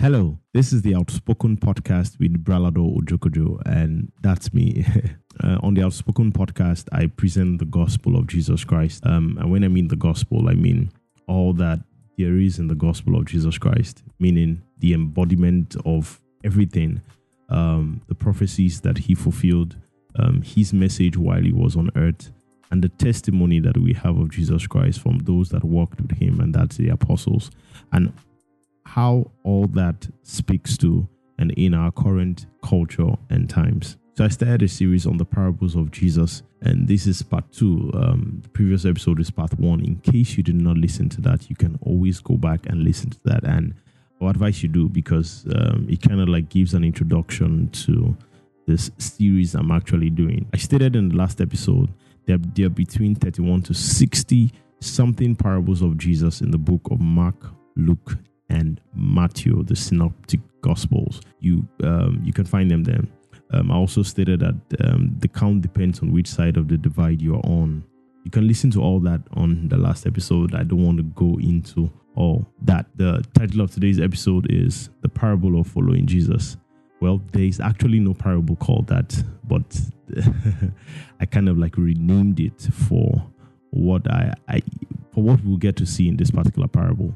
Hello, this is the Outspoken Podcast with Bralado Ojokojo, and that's me. uh, on the Outspoken Podcast, I present the gospel of Jesus Christ. Um, and when I mean the gospel, I mean all that there is in the gospel of Jesus Christ, meaning the embodiment of everything, um, the prophecies that he fulfilled, um, his message while he was on earth, and the testimony that we have of Jesus Christ from those that walked with him, and that's the apostles. And how all that speaks to and in our current culture and times. So I started a series on the parables of Jesus, and this is part two. Um, the previous episode is part one. In case you did not listen to that, you can always go back and listen to that. And I advise you do because um, it kind of like gives an introduction to this series I'm actually doing. I stated in the last episode that there are between 31 to 60 something parables of Jesus in the book of Mark, Luke, and Matthew, the Synoptic Gospels. You um, you can find them there. Um, I also stated that um, the count depends on which side of the divide you're on. You can listen to all that on the last episode. I don't want to go into all that. The title of today's episode is The Parable of Following Jesus. Well, there is actually no parable called that, but I kind of like renamed it for what I, I for what we'll get to see in this particular parable.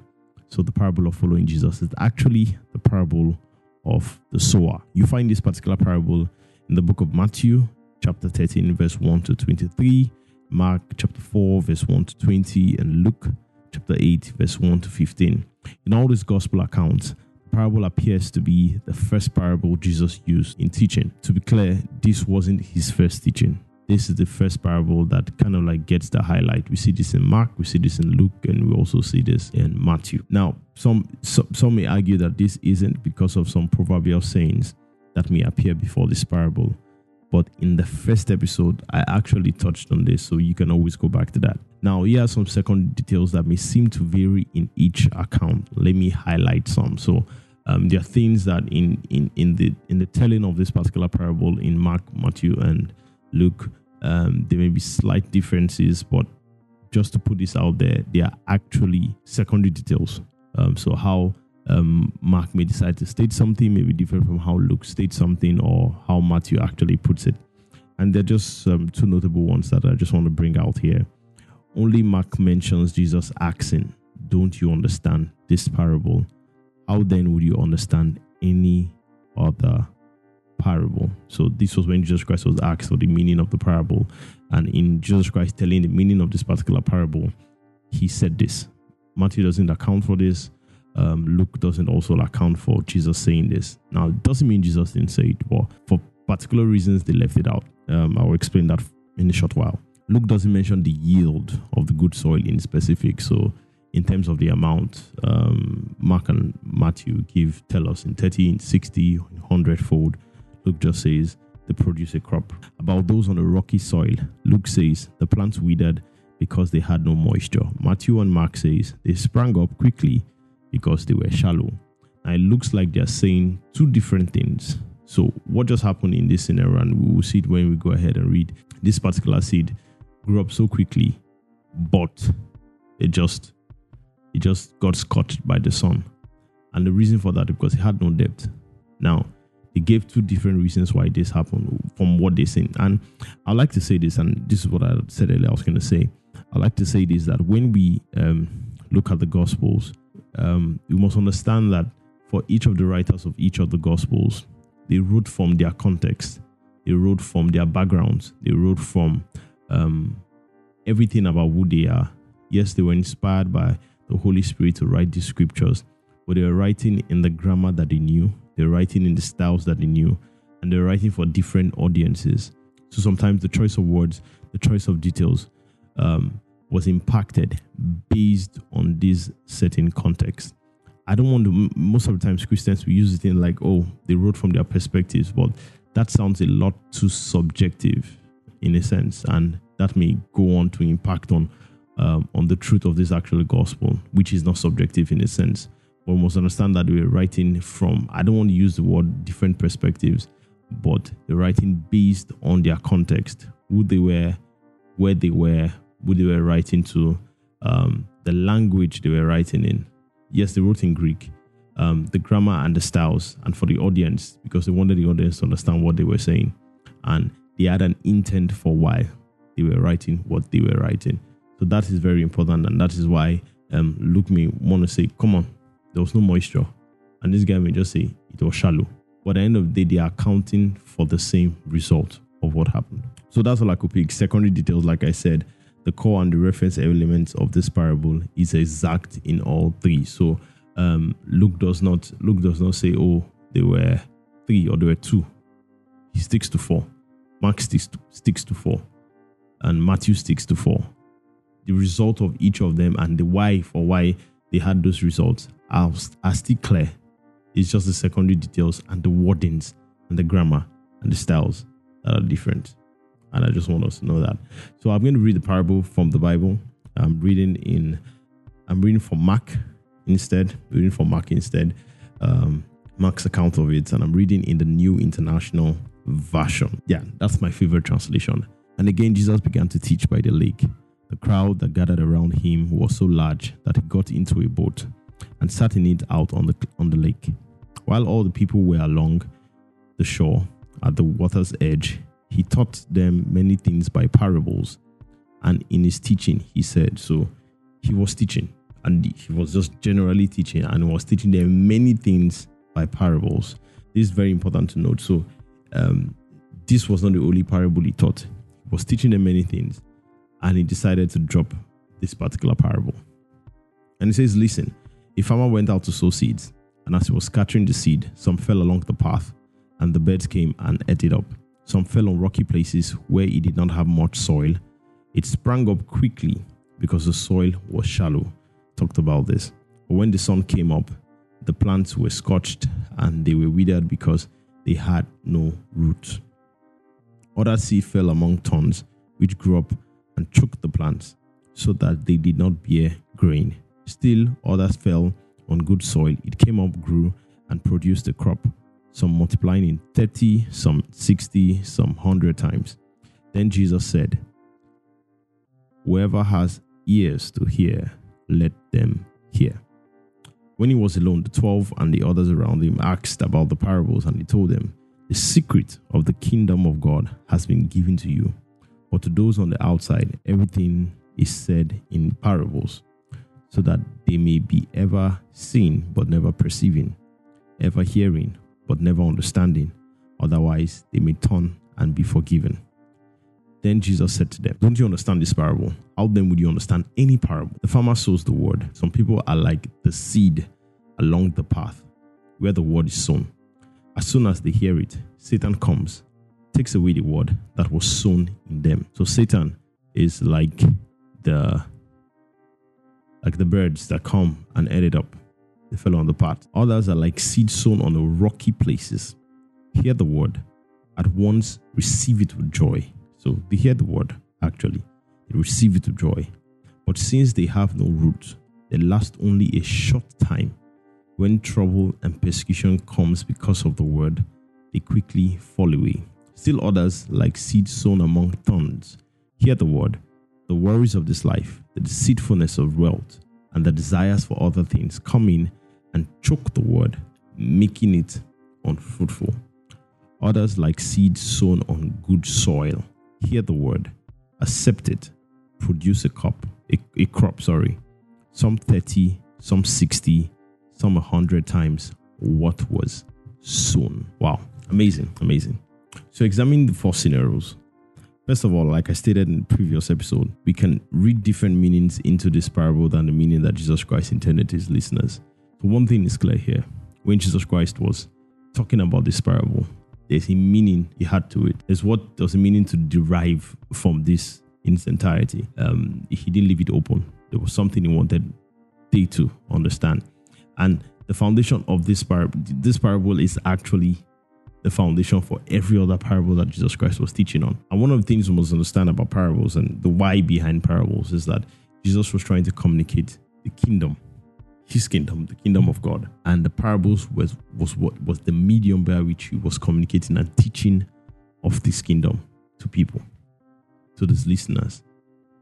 So the parable of following Jesus is actually the parable of the sower. You find this particular parable in the book of Matthew, chapter 13, verse 1 to 23, Mark chapter 4, verse 1 to 20, and Luke chapter 8, verse 1 to 15. In all these gospel accounts, the parable appears to be the first parable Jesus used in teaching. To be clear, this wasn't his first teaching this is the first parable that kind of like gets the highlight. We see this in Mark, we see this in Luke, and we also see this in Matthew. Now, some some, some may argue that this isn't because of some proverbial sayings that may appear before this parable. But in the first episode, I actually touched on this, so you can always go back to that. Now, here are some second details that may seem to vary in each account. Let me highlight some. So, um, there are things that in, in in the in the telling of this particular parable in Mark, Matthew, and Luke, um, there may be slight differences, but just to put this out there, they are actually secondary details. Um, so how um, Mark may decide to state something may be different from how Luke states something or how Matthew actually puts it. And they're just um, two notable ones that I just want to bring out here. Only Mark mentions Jesus asking, Don't you understand this parable? How then would you understand any other parable. So this was when Jesus Christ was asked for the meaning of the parable. And in Jesus Christ telling the meaning of this particular parable, he said this. Matthew doesn't account for this. Um, Luke doesn't also account for Jesus saying this. Now, it doesn't mean Jesus didn't say it, but for particular reasons, they left it out. Um, I will explain that in a short while. Luke doesn't mention the yield of the good soil in specific. So, in terms of the amount, um, Mark and Matthew give tell us in 30, in 60, 100 fold. Luke just says they produce a crop. About those on a rocky soil, Luke says the plants withered because they had no moisture. Matthew and Mark says they sprang up quickly because they were shallow. Now it looks like they're saying two different things. So what just happened in this scenario, and we will see it when we go ahead and read. This particular seed grew up so quickly, but it just it just got scorched by the sun. And the reason for that because it had no depth. Now, they gave two different reasons why this happened from what they said. And I like to say this, and this is what I said earlier. I was going to say, I like to say this that when we um, look at the Gospels, um, we must understand that for each of the writers of each of the Gospels, they wrote from their context, they wrote from their backgrounds, they wrote from um, everything about who they are. Yes, they were inspired by the Holy Spirit to write these scriptures, but they were writing in the grammar that they knew, they're writing in the styles that they knew, and they're writing for different audiences. So sometimes the choice of words, the choice of details, um, was impacted based on this certain context. I don't want to. Most of the times, Christians we use it in like, oh, they wrote from their perspectives, but that sounds a lot too subjective, in a sense, and that may go on to impact on um, on the truth of this actual gospel, which is not subjective in a sense we must understand that we're writing from, I don't want to use the word different perspectives, but they're writing based on their context, who they were, where they were, who they were writing to, um, the language they were writing in. Yes, they wrote in Greek, um, the grammar and the styles, and for the audience because they wanted the audience to understand what they were saying, and they had an intent for why they were writing what they were writing. So that is very important, and that is why um, Luke may want to say, "Come on, there was no moisture," and this guy may just say it was shallow. But at the end of the day, they are accounting for the same result of what happened. So that's all I could pick. Secondary details, like I said, the core and the reference elements of this parable is exact in all three. So um, Luke does not Luke does not say, "Oh, they were three or they were two. He sticks to four. Mark sticks to, sticks to four, and Matthew sticks to four. The result of each of them and the why for why they had those results are, are still clear. It's just the secondary details and the wordings and the grammar and the styles that are different. And I just want us to know that. So I'm going to read the parable from the Bible. I'm reading in, I'm reading from Mark instead, reading from Mark instead, um, Mark's account of it, and I'm reading in the New International Version. Yeah, that's my favorite translation. And again, Jesus began to teach by the lake. The crowd that gathered around him was so large that he got into a boat and sat in it out on the on the lake. While all the people were along the shore at the water's edge, he taught them many things by parables. And in his teaching, he said, so he was teaching and he was just generally teaching and was teaching them many things by parables. This is very important to note. So, um, this was not the only parable he taught. He was teaching them many things, and he decided to drop this particular parable. And he says, Listen, a farmer went out to sow seeds, and as he was scattering the seed, some fell along the path, and the birds came and ate it up. Some fell on rocky places where it did not have much soil. It sprang up quickly because the soil was shallow talked about this. But when the sun came up, the plants were scorched and they were withered because they had no roots. Other seed fell among thorns, which grew up and choked the plants, so that they did not bear grain. Still, others fell on good soil. It came up, grew, and produced a crop, some multiplying in 30, some 60, some 100 times. Then Jesus said, Whoever has ears to hear, let them hear. When he was alone, the twelve and the others around him asked about the parables, and he told them, The secret of the kingdom of God has been given to you, but to those on the outside, everything is said in parables, so that they may be ever seeing but never perceiving, ever hearing but never understanding. Otherwise, they may turn and be forgiven. Then Jesus said to them, Don't you understand this parable? How then would you understand any parable? The farmer sows the word. Some people are like the seed along the path where the word is sown. As soon as they hear it, Satan comes, takes away the word that was sown in them. So Satan is like the like the birds that come and eat it up. They fell on the path. Others are like seed sown on the rocky places. Hear the word, at once receive it with joy so they hear the word, actually, they receive it with joy. But since they have no root, they last only a short time. When trouble and persecution comes because of the word, they quickly fall away. Still others, like seed sown among thorns, hear the word, the worries of this life, the deceitfulness of wealth, and the desires for other things come in and choke the word, making it unfruitful. Others, like seed sown on good soil, hear the word, accept it, produce a crop, a, a crop, sorry, some 30, some 60, some 100 times what was sown. Wow, amazing, amazing. So examine the four scenarios. First of all, like I stated in the previous episode, we can read different meanings into this parable than the meaning that Jesus Christ intended his listeners. So one thing is clear here. When Jesus Christ was talking about this parable, there's a meaning he had to it. There's what does a meaning to derive from this in its entirety. Um, he didn't leave it open. There was something he wanted they to understand. And the foundation of this parable, this parable is actually the foundation for every other parable that Jesus Christ was teaching on. And one of the things we must understand about parables and the why behind parables is that Jesus was trying to communicate the kingdom his kingdom, the kingdom of God. And the parables was was what was the medium by which he was communicating and teaching of this kingdom to people, to these listeners,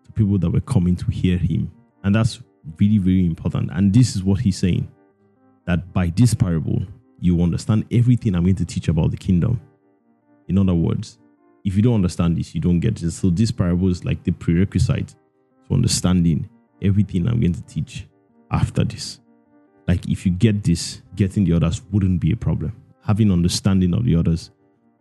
to people that were coming to hear him. And that's really, very important. And this is what he's saying that by this parable, you understand everything I'm going to teach about the kingdom. In other words, if you don't understand this, you don't get it. So this parable is like the prerequisite to understanding everything I'm going to teach after this. Like if you get this, getting the others wouldn't be a problem. Having understanding of the others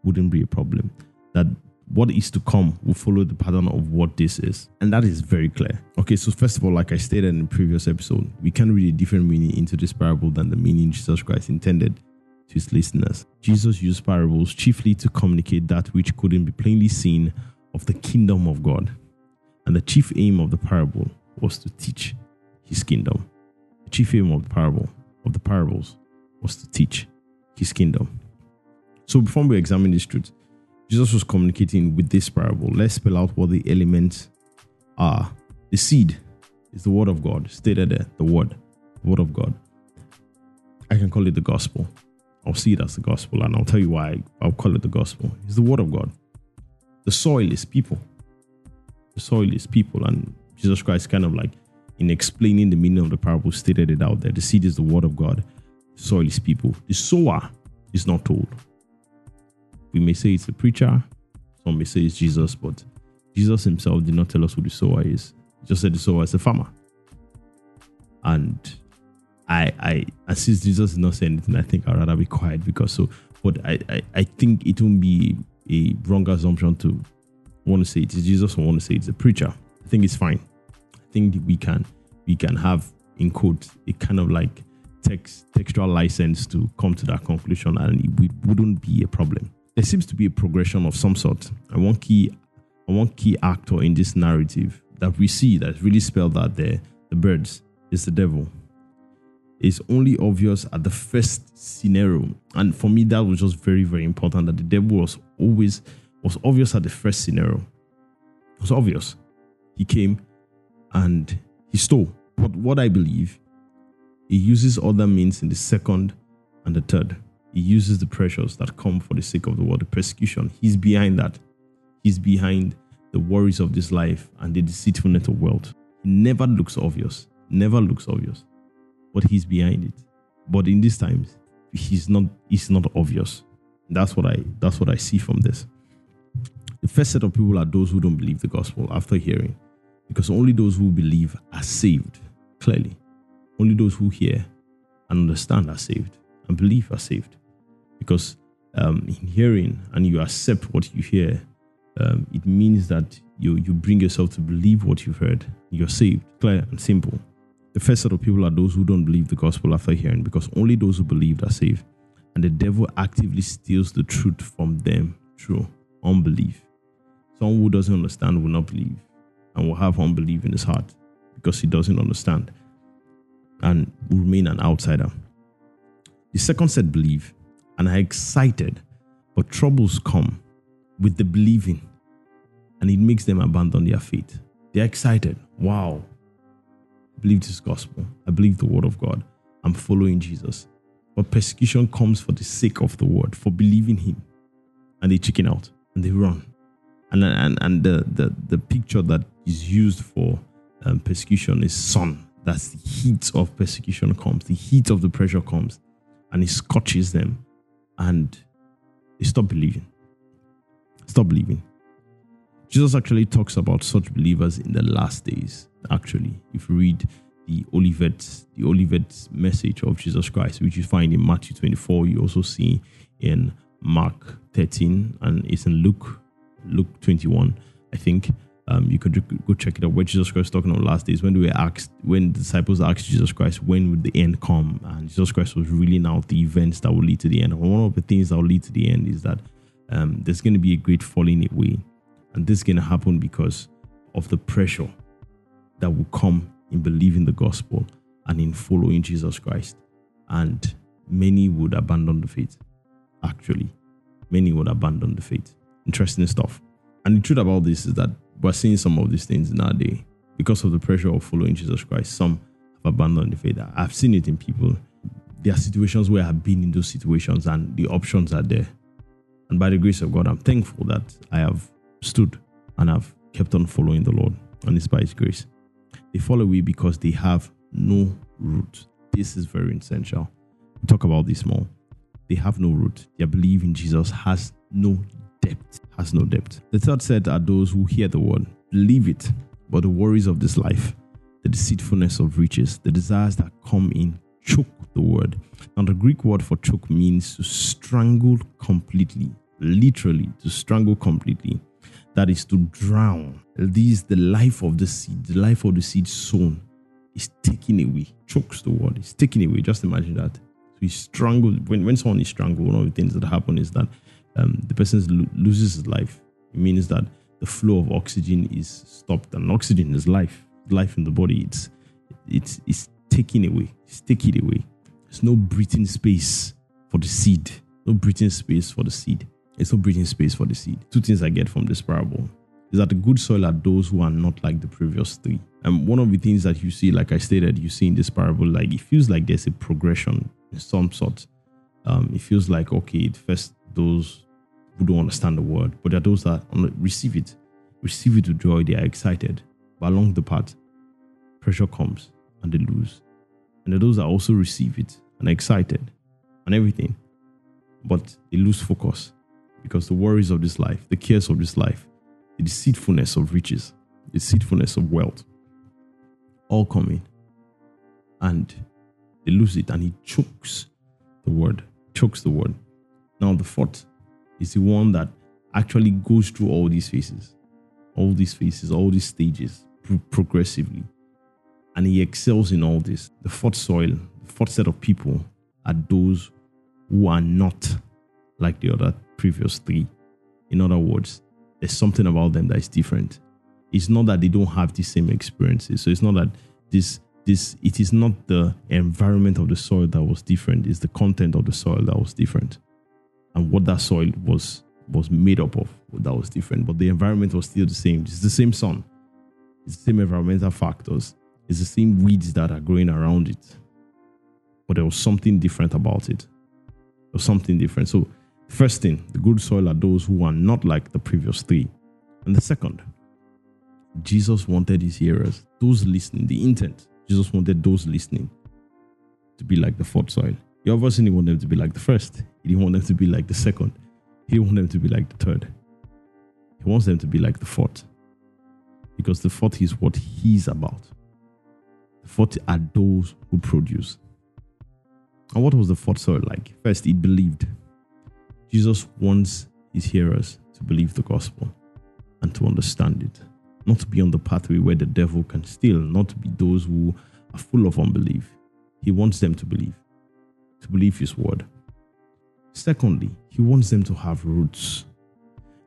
wouldn't be a problem. That what is to come will follow the pattern of what this is. And that is very clear. Okay, so first of all, like I stated in the previous episode, we can read a different meaning into this parable than the meaning Jesus Christ intended to his listeners. Jesus used parables chiefly to communicate that which couldn't be plainly seen of the kingdom of God. And the chief aim of the parable was to teach his kingdom. The chief aim of the parable of the parables was to teach his kingdom. So before we examine this truth, Jesus was communicating with this parable. Let's spell out what the elements are. The seed is the word of God, stated there, the word, the word of God. I can call it the gospel. I'll see it as the gospel, and I'll tell you why I'll call it the gospel. It's the word of God. The soil is people. The soil is people, and Jesus Christ kind of like in explaining the meaning of the parable stated it out there. The seed is the word of God. The soil is people. The sower is not told. We may say it's a preacher. Some may say it's Jesus, but Jesus himself did not tell us who the sower is. He just said the sower is a farmer. And I, I, since Jesus did not say anything, I think I'd rather be quiet because so. But I, I, I think it won't be a wrong assumption to want to say it is Jesus or want to say it's a preacher. I think it's fine. I think we can, we can have in quote a kind of like text textual license to come to that conclusion, and it wouldn't be a problem. There seems to be a progression of some sort, and one key, and one key actor in this narrative that we see that's really spelled out there, the birds, is the devil is only obvious at the first scenario. And for me, that was just very, very important that the devil was always was obvious at the first scenario. It was obvious. He came and he stole. But what I believe, he uses other means in the second and the third. He uses the pressures that come for the sake of the world, the persecution. He's behind that. He's behind the worries of this life and the deceitfulness of wealth. He never looks obvious. Never looks obvious but he's behind it. But in these times, he's not it's not obvious. That's what I that's what I see from this. The first set of people are those who don't believe the gospel after hearing, because only those who believe are saved. Clearly, only those who hear and understand are saved and believe are saved. Because um, in hearing and you accept what you hear, um, it means that you you bring yourself to believe what you've heard. You're saved, clear and simple. The first set of people are those who don't believe the gospel after hearing, because only those who believe are saved. And the devil actively steals the truth from them through unbelief. Someone who doesn't understand will not believe and will have unbelief in his heart because he doesn't understand and will remain an outsider. The second set believe and are excited, but troubles come with the believing and it makes them abandon their faith. They're excited. Wow, believe this gospel. I believe the word of God. I'm following Jesus. But persecution comes for the sake of the word, for believing him. And they chicken out and they run. And, and, and the, the, the picture that is used for um, persecution is sun. That's the heat of persecution comes, the heat of the pressure comes, and it scorches them, and they stop believing. Stop believing. Jesus actually talks about such believers in the last days. Actually, if you read the Olivet, the Olivet message of Jesus Christ, which you find in Matthew 24, you also see in Mark 13, and it's in Luke, Luke 21, I think. Um, you could go check it out. Where Jesus Christ talking on last days. When were asked when the disciples asked Jesus Christ when would the end come? And Jesus Christ was reeling out the events that will lead to the end. One of the things that will lead to the end is that um, there's going to be a great falling away and this is going to happen because of the pressure that will come in believing the gospel and in following Jesus Christ. And many would abandon the faith. Actually, many would abandon the faith. Interesting stuff. And the truth about this is that we're seeing some of these things in our day because of the pressure of following Jesus Christ. Some have abandoned the faith. I've seen it in people. There are situations where I've been in those situations and the options are there. And by the grace of God, I'm thankful that I have stood and have kept on following the Lord, and it's by His grace. They fall away because they have no root. This is very essential. We talk about this more. They have no root. Their belief in Jesus has no depth. Has no depth. The third set are those who hear the word, believe it, but the worries of this life, the deceitfulness of riches, the desires that come in choke the word. Now, the Greek word for choke means to strangle completely, literally, to strangle completely. That is to drown. This the life of the seed, the life of the seed sown is taken away, chokes the word, it's taken away. Just imagine that. So he's strangled. When, when someone is strangled, one of the things that happen is that um, the person lo- loses his life. It means that the flow of oxygen is stopped, and oxygen is life. Life in the body, it's it's it's taken away. It's taken away. There's no breathing space for the seed. No breathing space for the seed. There's no breathing space for the seed. Two things I get from this parable is that the good soil are those who are not like the previous three. And one of the things that you see, like I stated, you see in this parable, like it feels like there's a progression in some sort. Um, it feels like okay, first those who don't understand the word, but there are those that receive it, receive it with joy. They are excited, but along the path, pressure comes and they lose. And there are those that also receive it and are excited and everything, but they lose focus because the worries of this life, the cares of this life, the deceitfulness of riches, the deceitfulness of wealth, all come in, and they lose it, and he chokes the word, chokes the word. Now the fourth is the one that actually goes through all these phases, all these phases, all these stages pro- progressively. And he excels in all this. The fourth soil, the fourth set of people are those who are not like the other previous three. In other words, there's something about them that is different. It's not that they don't have the same experiences. So it's not that this this it is not the environment of the soil that was different, it's the content of the soil that was different. And what that soil was was made up of that was different. But the environment was still the same. It's the same sun. It's the same environmental factors. It's the same weeds that are growing around it. But there was something different about it. There was something different. So first thing the good soil are those who are not like the previous three and the second jesus wanted his hearers those listening the intent jesus wanted those listening to be like the fourth soil he obviously didn't want them to be like the first. He didn't want them to be like the second. He didn't want them to be like the third. He wants them to be like the fourth. Because the fourth is what he's about. The fourth are those who produce. And what was the fourth soil like? First, it believed. Jesus wants his hearers to believe the gospel and to understand it. Not to be on the pathway where the devil can steal, not to be those who are full of unbelief. He wants them to believe to believe his word. Secondly, he wants them to have roots.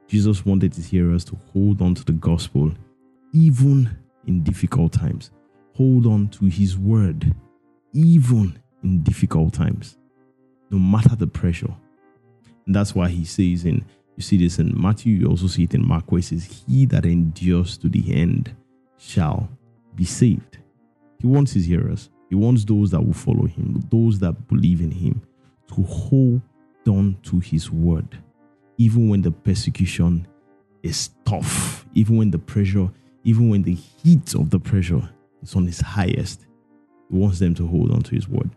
Jesus wanted his hearers to hold on to the gospel even in difficult times. Hold on to his word even in difficult times, no matter the pressure. And that's why he says in, you see this in Matthew, you also see it in Mark, where he says, He that endures to the end shall be saved. He wants his hearers he wants those that will follow him, those that believe in him, to hold on to his word, even when the persecution is tough, even when the pressure, even when the heat of the pressure is on its highest. He wants them to hold on to his word.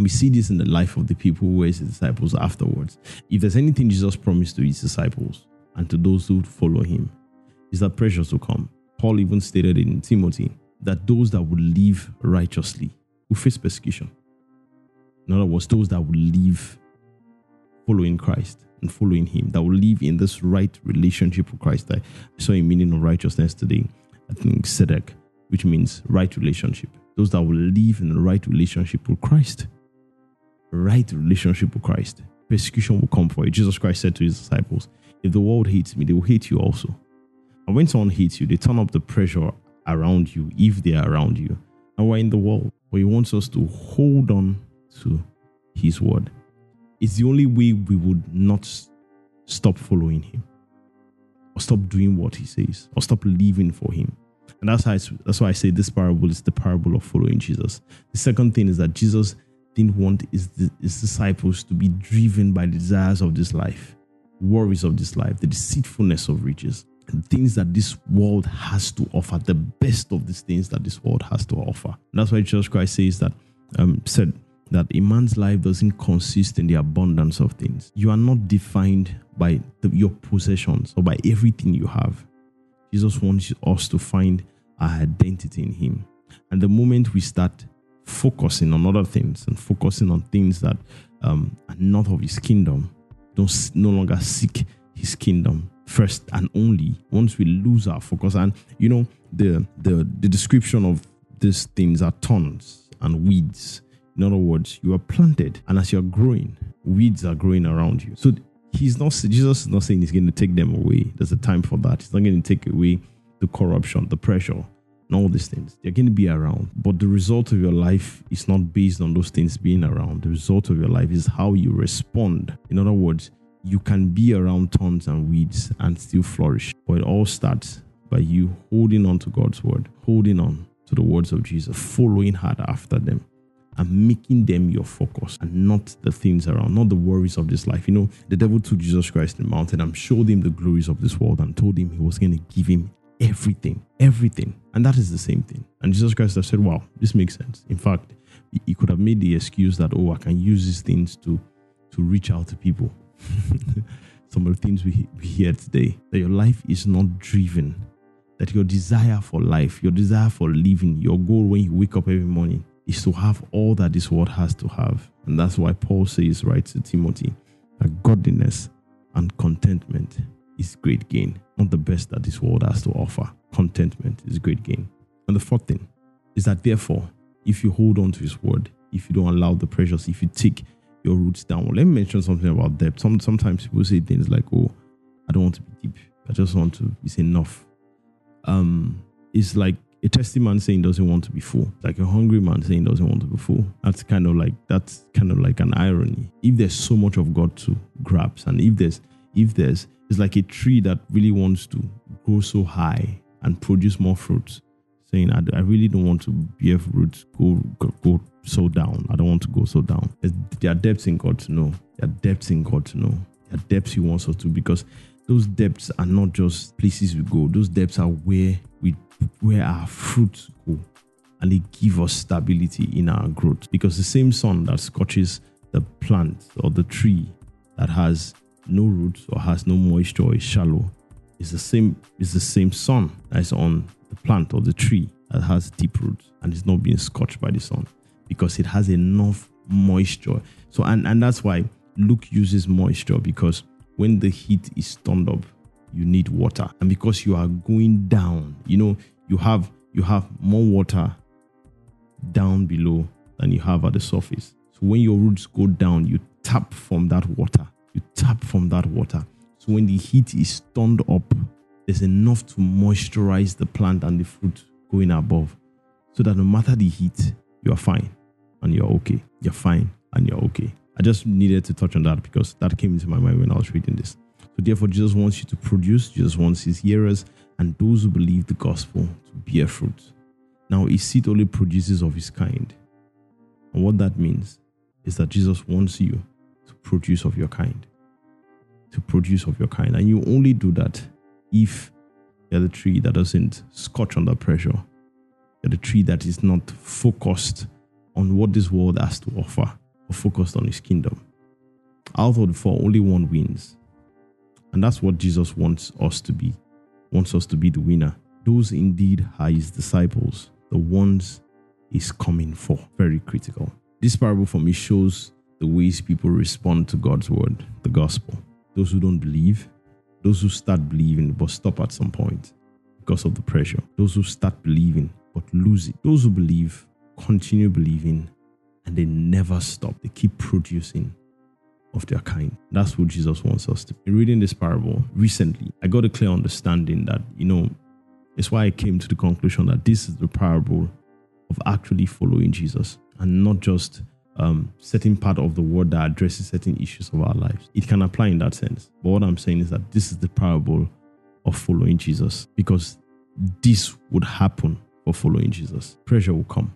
And we see this in the life of the people who were his disciples afterwards. If there's anything Jesus promised to his disciples and to those who would follow him, is that pressures will come. Paul even stated in Timothy that those that would live righteously will face persecution. In other words, those that will live following Christ and following Him, that will live in this right relationship with Christ. I saw a meaning of righteousness today. I think Sedek, which means right relationship. Those that will live in the right relationship with Christ. Right relationship with Christ. Persecution will come for you. Jesus Christ said to his disciples, If the world hates me, they will hate you also. And when someone hates you, they turn up the pressure around you if they are around you. And we're in the world, but He wants us to hold on to His word. It's the only way we would not stop following Him or stop doing what He says or stop living for Him. And that's, how that's why I say this parable is the parable of following Jesus. The second thing is that Jesus didn't want his, his disciples to be driven by the desires of this life, worries of this life, the deceitfulness of riches and things that this world has to offer, the best of these things that this world has to offer. And that's why Jesus Christ says that, um, said, that a man's life doesn't consist in the abundance of things. You are not defined by the, your possessions or by everything you have. Jesus wants us to find our identity in Him. And the moment we start focusing on other things and focusing on things that um, are not of His kingdom, don't no longer seek His kingdom first and only. Once we lose our focus, and you know the the the description of these things are thorns and weeds. In other words, you are planted, and as you're growing, weeds are growing around you. So he's not Jesus is not saying he's going to take them away. There's a time for that. He's not going to take away the corruption, the pressure, and all these things. They're going to be around. But the result of your life is not based on those things being around. The result of your life is how you respond. In other words, you can be around thorns and weeds and still flourish. But it all starts by you holding on to God's word, holding on to the words of Jesus, following hard after them and making them your focus and not the things around, not the worries of this life. You know, the devil took Jesus Christ in the mountain and showed him the glories of this world and told him he was going to give him everything, everything. And that is the same thing. And Jesus Christ has said, wow, this makes sense. In fact, he could have made the excuse that, oh, I can use these things to, to reach out to people. Some of the things we, we hear today, that your life is not driven, that your desire for life, your desire for living, your goal when you wake up every morning is to have all that this world has to have. And that's why Paul says, right to Timothy, that godliness and contentment is great gain. Not the best that this world has to offer. Contentment is great gain. And the fourth thing is that, therefore, if you hold on to his word, if you don't allow the pressures, if you take your roots down. Well, let me mention something about depth. Some, sometimes people say things like, oh, I don't want to be deep. I just want to, it's enough. Um, it's like a thirsty man saying doesn't want to be full, like a hungry man saying doesn't want to be full. That's kind of like that's kind of like an irony. If there's so much of God to grasp, and if there's if there's it's like a tree that really wants to grow so high and produce more fruits, saying I, I really don't want to bear fruit, go, go go so down. I don't want to go so down. There are depths in God to know. There are depths in God to know. There are depths He wants us to because those depths are not just places we go. Those depths are where we where our fruits go and they give us stability in our growth. Because the same sun that scorches the plant or the tree that has no roots or has no moisture or is shallow is the same is the same sun that is on the plant or the tree that has deep roots and is not being scorched by the sun because it has enough moisture. So and, and that's why Luke uses moisture because when the heat is turned up, you need water. And because you are going down, you know, you have you have more water down below than you have at the surface. So when your roots go down, you tap from that water. You tap from that water. So when the heat is turned up, there's enough to moisturize the plant and the fruit going above. So that no matter the heat, you are fine and you're okay. You're fine and you're okay. I just needed to touch on that because that came into my mind when I was reading this. So therefore, Jesus wants you to produce, Jesus wants his hearers and those who believe the gospel to bear fruit. Now, his seed only produces of his kind. And what that means is that Jesus wants you to produce of your kind. To produce of your kind. And you only do that if you're the tree that doesn't scorch under pressure. You're the tree that is not focused on what this world has to offer, or focused on his kingdom. Out of the four, only one wins. And that's what Jesus wants us to be. Wants us to be the winner. Those indeed are his disciples, the ones he's coming for. Very critical. This parable for me shows the ways people respond to God's word, the gospel. Those who don't believe, those who start believing but stop at some point because of the pressure. Those who start believing but lose it. Those who believe continue believing and they never stop. They keep producing of their kind. That's what Jesus wants us to. In reading this parable recently, I got a clear understanding that, you know, it's why I came to the conclusion that this is the parable of actually following Jesus and not just um, certain part of the word that addresses certain issues of our lives. It can apply in that sense. But what I'm saying is that this is the parable of following Jesus because this would happen for following Jesus. Pressure will come,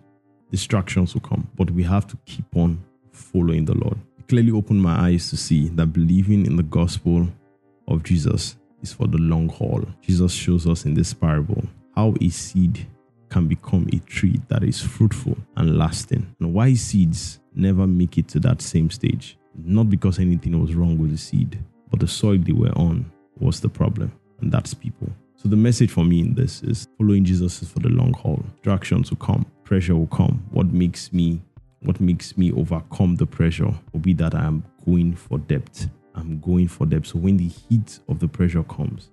distractions will come, but we have to keep on following the Lord clearly opened my eyes to see that believing in the gospel of Jesus is for the long haul. Jesus shows us in this parable how a seed can become a tree that is fruitful and lasting. And why seeds never make it to that same stage? Not because anything was wrong with the seed, but the soil they were on was the problem, and that's people. So the message for me in this is following Jesus is for the long haul. Distractions will come, pressure will come. What makes me what makes me overcome the pressure will be that I am going for depth. I'm going for depth. So when the heat of the pressure comes,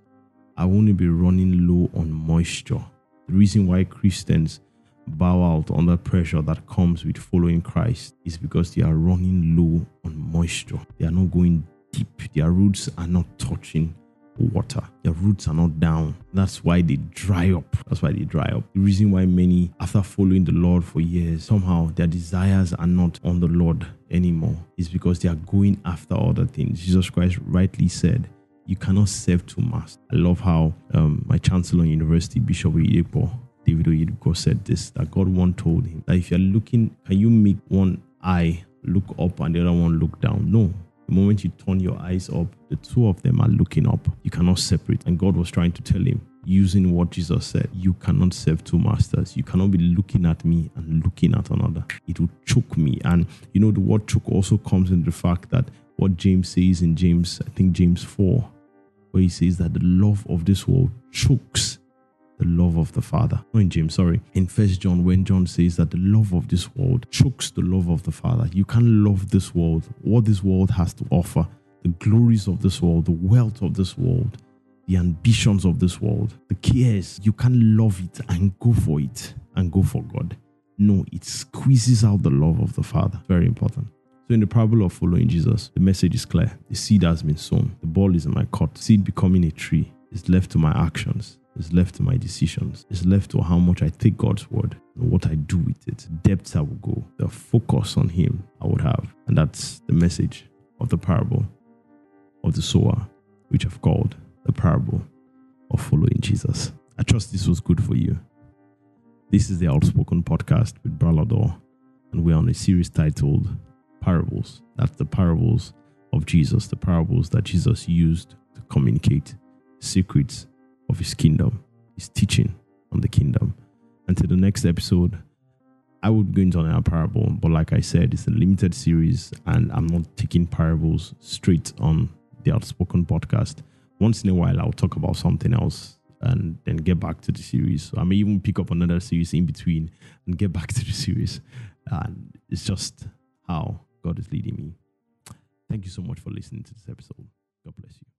I won't be running low on moisture. The reason why Christians bow out under pressure that comes with following Christ is because they are running low on moisture. They are not going deep. Their roots are not touching water. Their roots are not down. That's why they dry up. That's why they dry up. The reason why many, after following the Lord for years, somehow their desires are not on the Lord anymore is because they are going after other things. Jesus Christ rightly said, you cannot serve two masters. I love how um, my chancellor in university, Bishop Oyedepo, David Oyedepo, said this that God once told him that if you're looking, can you make one eye look up and the other one look down? No, the moment you turn your eyes up, the two of them are looking up. You cannot separate. And God was trying to tell him, using what Jesus said, you cannot serve two masters. You cannot be looking at me and looking at another. It will choke me. And you know, the word choke also comes in the fact that what James says in James, I think James 4, where he says that the love of this world chokes the love of the Father. No, in James, sorry. In First John, when John says that the love of this world chokes the love of the Father, you can't love this world, what this world has to offer, the glories of this world, the wealth of this world, the ambitions of this world, the cares. You can't love it and go for it and go for God. No, it squeezes out the love of the Father. Very important. So, in the parable of following Jesus, the message is clear. The seed has been sown, the ball is in my court. Seed becoming a tree is left to my actions is left to my decisions. It's left to how much I take God's word and what I do with it. Depths I will go. The focus on Him I would have. And that's the message of the parable of the sower, which I've called the parable of following Jesus. I trust this was good for you. This is the Outspoken Podcast with Bralado, and we're on a series titled Parables. That's the parables of Jesus, the parables that Jesus used to communicate secrets of his kingdom, his teaching on the kingdom. Until the next episode, I would go into another parable, but like I said, it's a limited series, and I'm not taking parables straight on the Outspoken podcast. Once in a while, I'll talk about something else and then get back to the series. So I may even pick up another series in between and get back to the series. And it's just how God is leading me. Thank you so much for listening to this episode. God bless you.